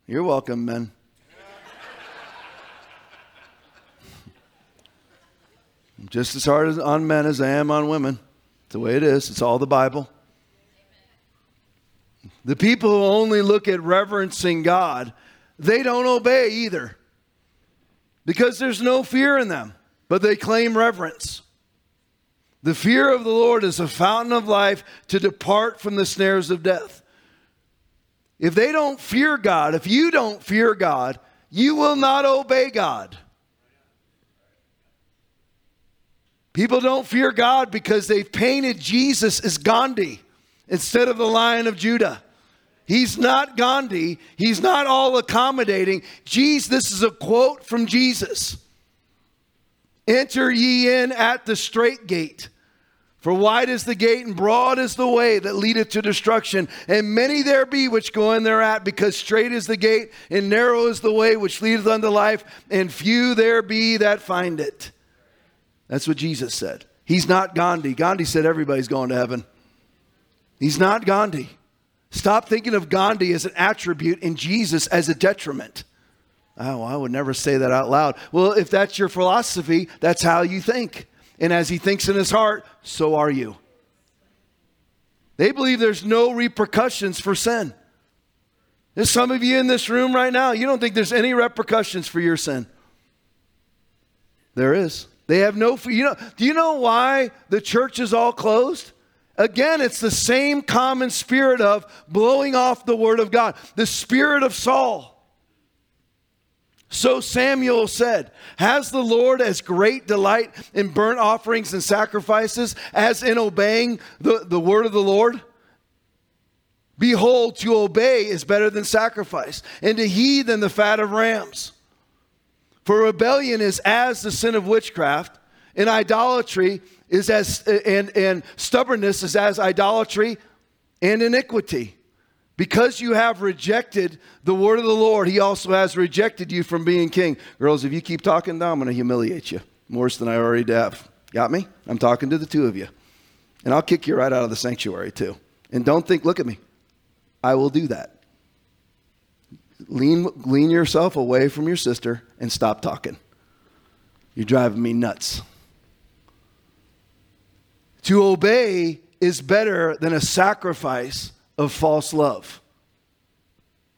You're welcome, men. I'm just as hard on men as I am on women It's the way it is. It's all the Bible. The people who only look at reverencing God, they don't obey either because there's no fear in them, but they claim reverence. The fear of the Lord is a fountain of life to depart from the snares of death. If they don't fear God, if you don't fear God, you will not obey God. People don't fear God because they've painted Jesus as Gandhi instead of the Lion of Judah. He's not Gandhi. He's not all accommodating. Jesus, this is a quote from Jesus. Enter ye in at the strait gate. For wide is the gate and broad is the way that leadeth to destruction, and many there be which go in thereat, because strait is the gate and narrow is the way which leadeth unto life, and few there be that find it. That's what Jesus said. He's not Gandhi. Gandhi said everybody's going to heaven. He's not Gandhi. Stop thinking of Gandhi as an attribute and Jesus as a detriment. Oh, I would never say that out loud. Well, if that's your philosophy, that's how you think. And as he thinks in his heart, so are you. They believe there's no repercussions for sin. There's some of you in this room right now, you don't think there's any repercussions for your sin. There is. They have no, you know, do you know why the church is all closed? Again, it's the same common spirit of blowing off the word of God, the spirit of Saul. So Samuel said, Has the Lord as great delight in burnt offerings and sacrifices as in obeying the, the word of the Lord? Behold, to obey is better than sacrifice, and to heed than the fat of rams. For rebellion is as the sin of witchcraft, and idolatry is as and, and stubbornness is as idolatry and iniquity. Because you have rejected the word of the Lord, he also has rejected you from being king. Girls, if you keep talking, I'm going to humiliate you worse than I already have. Got me? I'm talking to the two of you. And I'll kick you right out of the sanctuary, too. And don't think, look at me. I will do that. Lean, lean yourself away from your sister and stop talking. You're driving me nuts. To obey is better than a sacrifice of false love.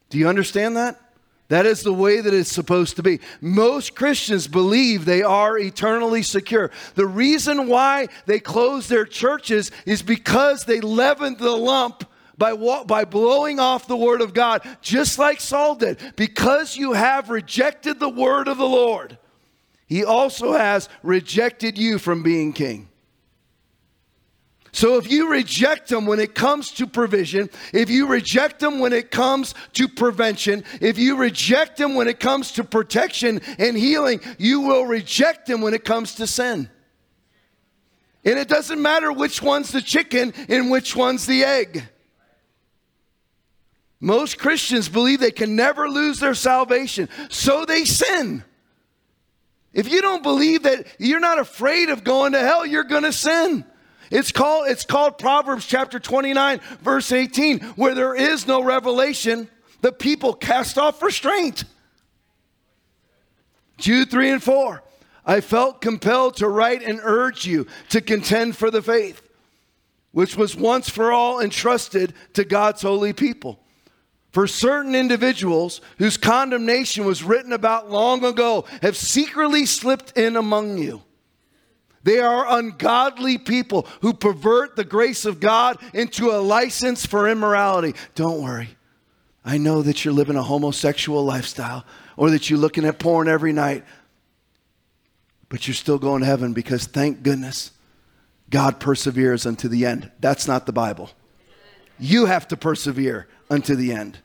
Do you understand that? That is the way that it's supposed to be. Most Christians believe they are eternally secure. The reason why they close their churches is because they leavened the lump by, by blowing off the word of God, just like Saul did. Because you have rejected the word of the Lord, he also has rejected you from being king. So if you reject them when it comes to provision, if you reject them when it comes to prevention, if you reject them when it comes to protection and healing, you will reject them when it comes to sin. And it doesn't matter which one's the chicken and which one's the egg. Most Christians believe they can never lose their salvation, so they sin. If you don't believe that you're not afraid of going to hell, you're going to sin. It's called, it's called Proverbs chapter 29, verse 18, where there is no revelation, the people cast off restraint. Jude 3 and 4. I felt compelled to write and urge you to contend for the faith, which was once for all entrusted to God's holy people. For certain individuals whose condemnation was written about long ago have secretly slipped in among you they are ungodly people who pervert the grace of God into a license for immorality. Don't worry. I know that you're living a homosexual lifestyle or that you're looking at porn every night, but you're still going to heaven because thank goodness God perseveres unto the end. That's not the Bible. You have to persevere unto the end.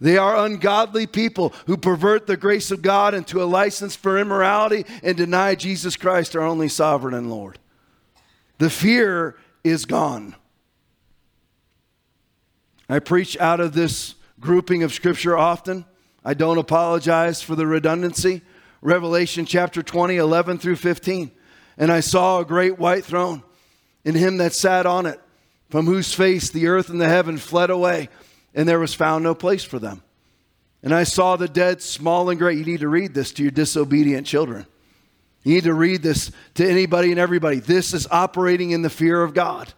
They are ungodly people who pervert the grace of God into a license for immorality and deny Jesus Christ, our only sovereign and Lord. The fear is gone. I preach out of this grouping of scripture often. I don't apologize for the redundancy. Revelation chapter 20, 11 through 15. And I saw a great white throne, and him that sat on it, from whose face the earth and the heaven fled away and there was found no place for them. And I saw the dead, small and great. You need to read this to your disobedient children. You need to read this to anybody and everybody. This is operating in the fear of God.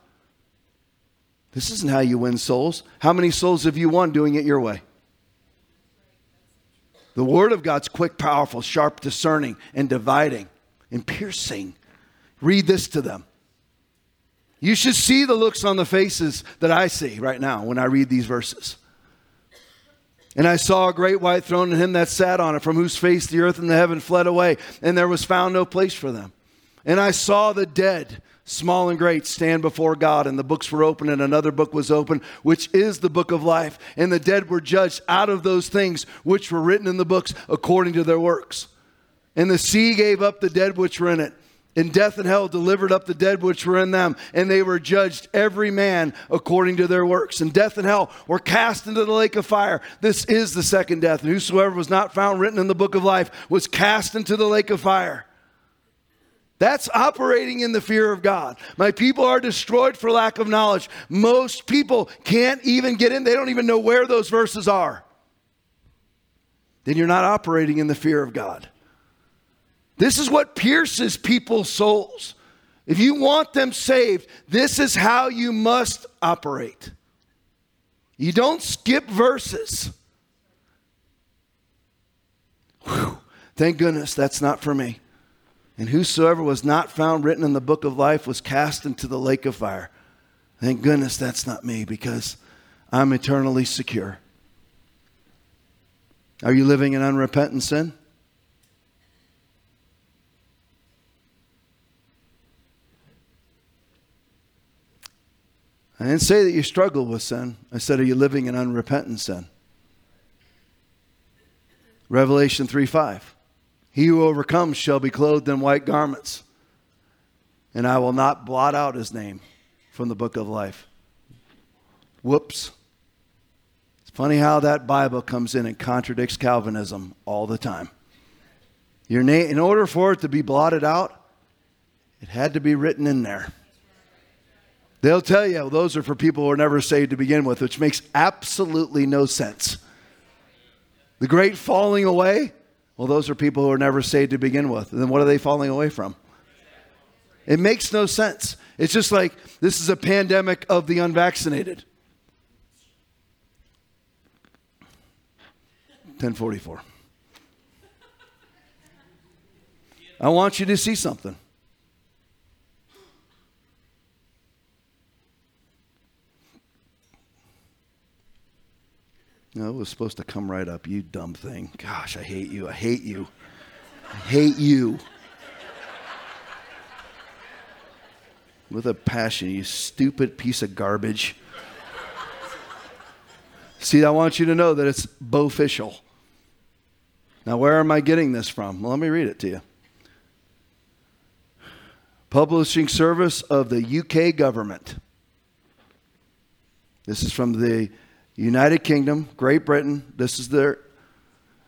This isn't how you win souls. How many souls have you won doing it your way? The Word of God's quick, powerful, sharp, discerning, and dividing and piercing. Read this to them. You should see the looks on the faces that I see right now when I read these verses. And I saw a great white throne and him that sat on it, from whose face the earth and the heaven fled away, and there was found no place for them. And I saw the dead, small and great, stand before God, and the books were open, and another book was open, which is the book of life. And the dead were judged out of those things which were written in the books according to their works. And the sea gave up the dead which were in it and death and hell delivered up the dead which were in them, and they were judged every man according to their works. And death and hell were cast into the lake of fire. This is the second death. And whosoever was not found written in the book of life was cast into the lake of fire. That's operating in the fear of God. My people are destroyed for lack of knowledge. Most people can't even get in, they don't even know where those verses are. Then you're not operating in the fear of God. This is what pierces people's souls. If you want them saved, this is how you must operate. You don't skip verses. Whew. Thank goodness that's not for me. And whosoever was not found written in the book of life was cast into the lake of fire. Thank goodness that's not me because I'm eternally secure. Are you living in unrepentant sin? I didn't say that you struggle with sin. I said, Are you living in unrepentant sin? Revelation 3 5. He who overcomes shall be clothed in white garments, and I will not blot out his name from the book of life. Whoops. It's funny how that Bible comes in and contradicts Calvinism all the time. Your name, in order for it to be blotted out, it had to be written in there. They'll tell you well, those are for people who are never saved to begin with, which makes absolutely no sense. The great falling away, well, those are people who are never saved to begin with. And then what are they falling away from? It makes no sense. It's just like this is a pandemic of the unvaccinated. 1044. I want you to see something. No, it was supposed to come right up. You dumb thing. Gosh, I hate you. I hate you. I hate you. With a passion, you stupid piece of garbage. See, I want you to know that it's official. Now, where am I getting this from? Well, let me read it to you. Publishing service of the UK government. This is from the United Kingdom, Great Britain, this is their,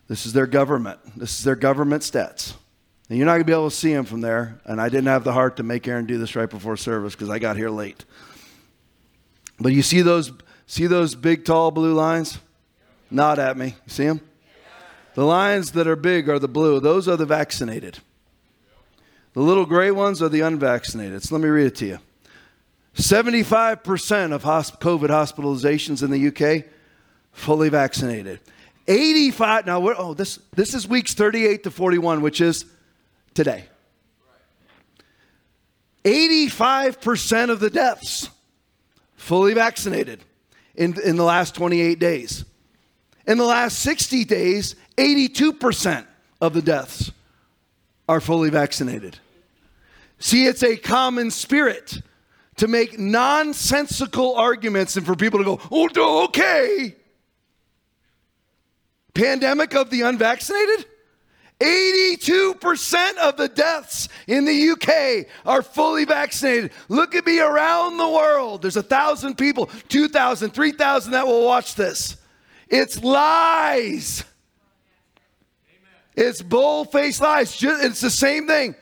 this is their government. This is their government stats. And you're not going to be able to see them from there. And I didn't have the heart to make Aaron do this right before service because I got here late. But you see those, see those big, tall blue lines? Nod at me. You see them? The lines that are big are the blue. Those are the vaccinated. The little gray ones are the unvaccinated. So let me read it to you. 75% of COVID hospitalizations in the UK fully vaccinated. 85 now we're, oh this this is weeks 38 to 41 which is today. 85% of the deaths fully vaccinated in, in the last 28 days. In the last 60 days, 82% of the deaths are fully vaccinated. See, it's a common spirit to make nonsensical arguments and for people to go, oh, okay. Pandemic of the unvaccinated? 82% of the deaths in the UK are fully vaccinated. Look at me around the world. There's a thousand people, 2,000, 3,000 that will watch this. It's lies. It's bull faced lies. It's the same thing.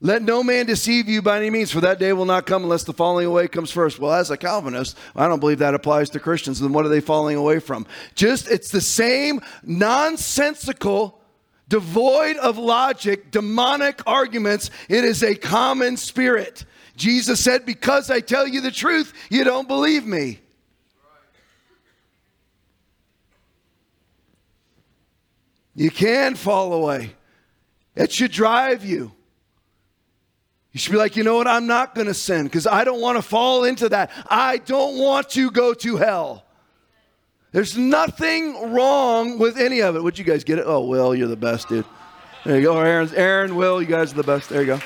Let no man deceive you by any means, for that day will not come unless the falling away comes first. Well, as a Calvinist, I don't believe that applies to Christians. Then what are they falling away from? Just, it's the same nonsensical, devoid of logic, demonic arguments. It is a common spirit. Jesus said, Because I tell you the truth, you don't believe me. You can fall away. It should drive you. You should be like, you know what? I'm not going to sin because I don't want to fall into that. I don't want to go to hell. There's nothing wrong with any of it. Would you guys get it? Oh, Will, you're the best, dude. There you go. Aaron, Aaron, Will, you guys are the best. There you go.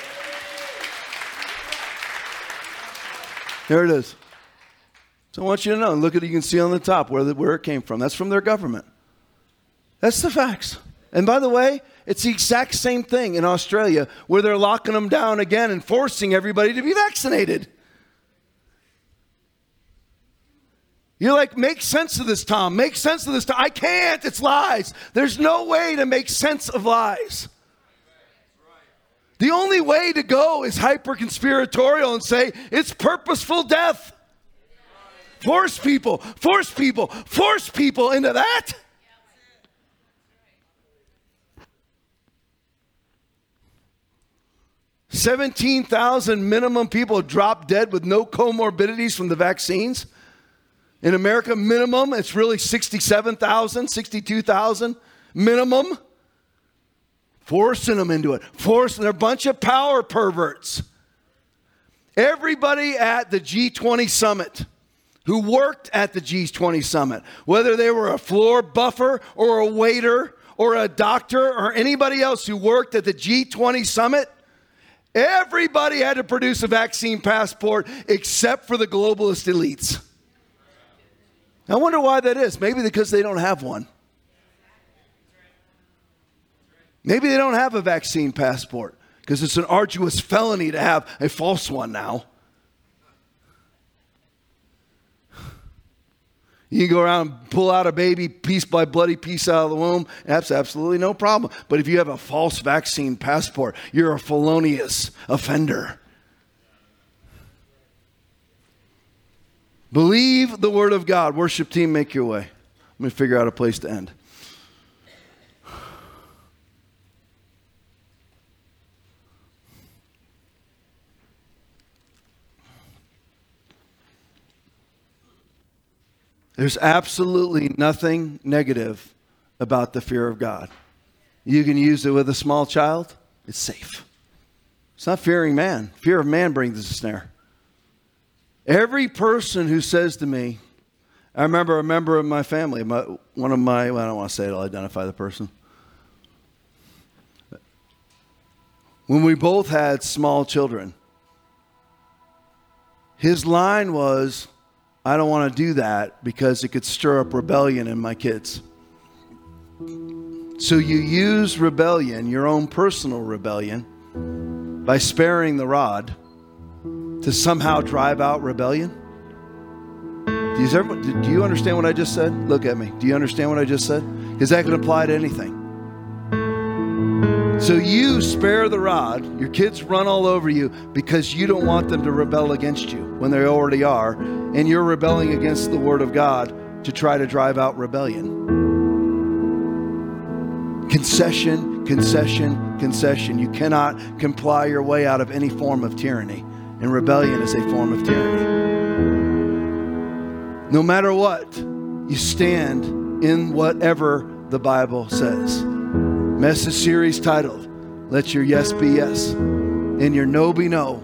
There it is. So I want you to know. Look at it. You can see on the top where, the, where it came from. That's from their government. That's the facts. And by the way, it's the exact same thing in Australia where they're locking them down again and forcing everybody to be vaccinated. You're like, make sense of this, Tom. Make sense of this, Tom. I can't. It's lies. There's no way to make sense of lies. The only way to go is hyper conspiratorial and say it's purposeful death. Force people, force people, force people into that. Seventeen thousand minimum people drop dead with no comorbidities from the vaccines. In America, minimum, it's really 67,000, 62,000 minimum. Forcing them into it. Forcing, they're a bunch of power perverts. Everybody at the G20 summit who worked at the G20 summit, whether they were a floor buffer or a waiter or a doctor or anybody else who worked at the G20 summit, everybody had to produce a vaccine passport except for the globalist elites. I wonder why that is. Maybe because they don't have one. Maybe they don't have a vaccine passport because it's an arduous felony to have a false one now. You can go around and pull out a baby piece by bloody piece out of the womb. That's absolutely no problem. But if you have a false vaccine passport, you're a felonious offender. Believe the word of God. Worship team, make your way. Let me figure out a place to end. There's absolutely nothing negative about the fear of God. You can use it with a small child, it's safe. It's not fearing man. Fear of man brings a snare. Every person who says to me, I remember a member of my family, my, one of my, well, I don't want to say it, I'll identify the person. When we both had small children, his line was, I don't want to do that because it could stir up rebellion in my kids. So you use rebellion, your own personal rebellion, by sparing the rod to somehow drive out rebellion? Do you, understand what I just said? Look at me. Do you understand what I just said? Because that can apply to anything. So you spare the rod, your kids run all over you because you don't want them to rebel against you when they already are, and you're rebelling against the Word of God to try to drive out rebellion. Concession, concession, concession. You cannot comply your way out of any form of tyranny and rebellion is a form of tyranny. No matter what, you stand in whatever the Bible says. Message series titled, Let Your Yes Be Yes and Your No Be No.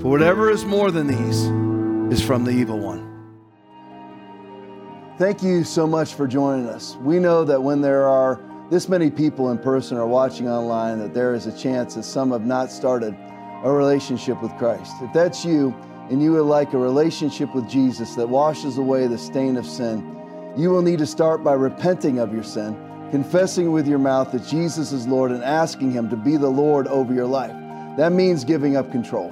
For whatever is more than these is from the evil one. Thank you so much for joining us. We know that when there are this many people in person or watching online, that there is a chance that some have not started a relationship with Christ. If that's you and you would like a relationship with Jesus that washes away the stain of sin, you will need to start by repenting of your sin, confessing with your mouth that Jesus is Lord, and asking Him to be the Lord over your life. That means giving up control.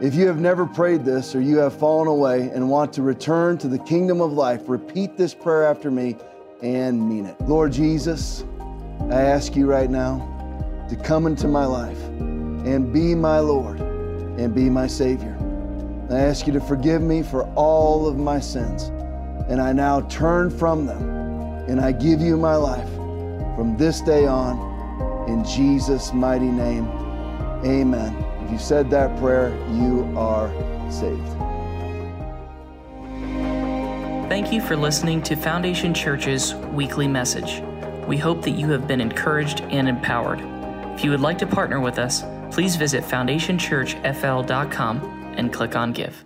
If you have never prayed this or you have fallen away and want to return to the kingdom of life, repeat this prayer after me and mean it. Lord Jesus, I ask you right now to come into my life and be my Lord and be my Savior. I ask you to forgive me for all of my sins. And I now turn from them and I give you my life from this day on in Jesus' mighty name. Amen. If you said that prayer, you are saved. Thank you for listening to Foundation Church's weekly message. We hope that you have been encouraged and empowered. If you would like to partner with us, please visit foundationchurchfl.com and click on Give.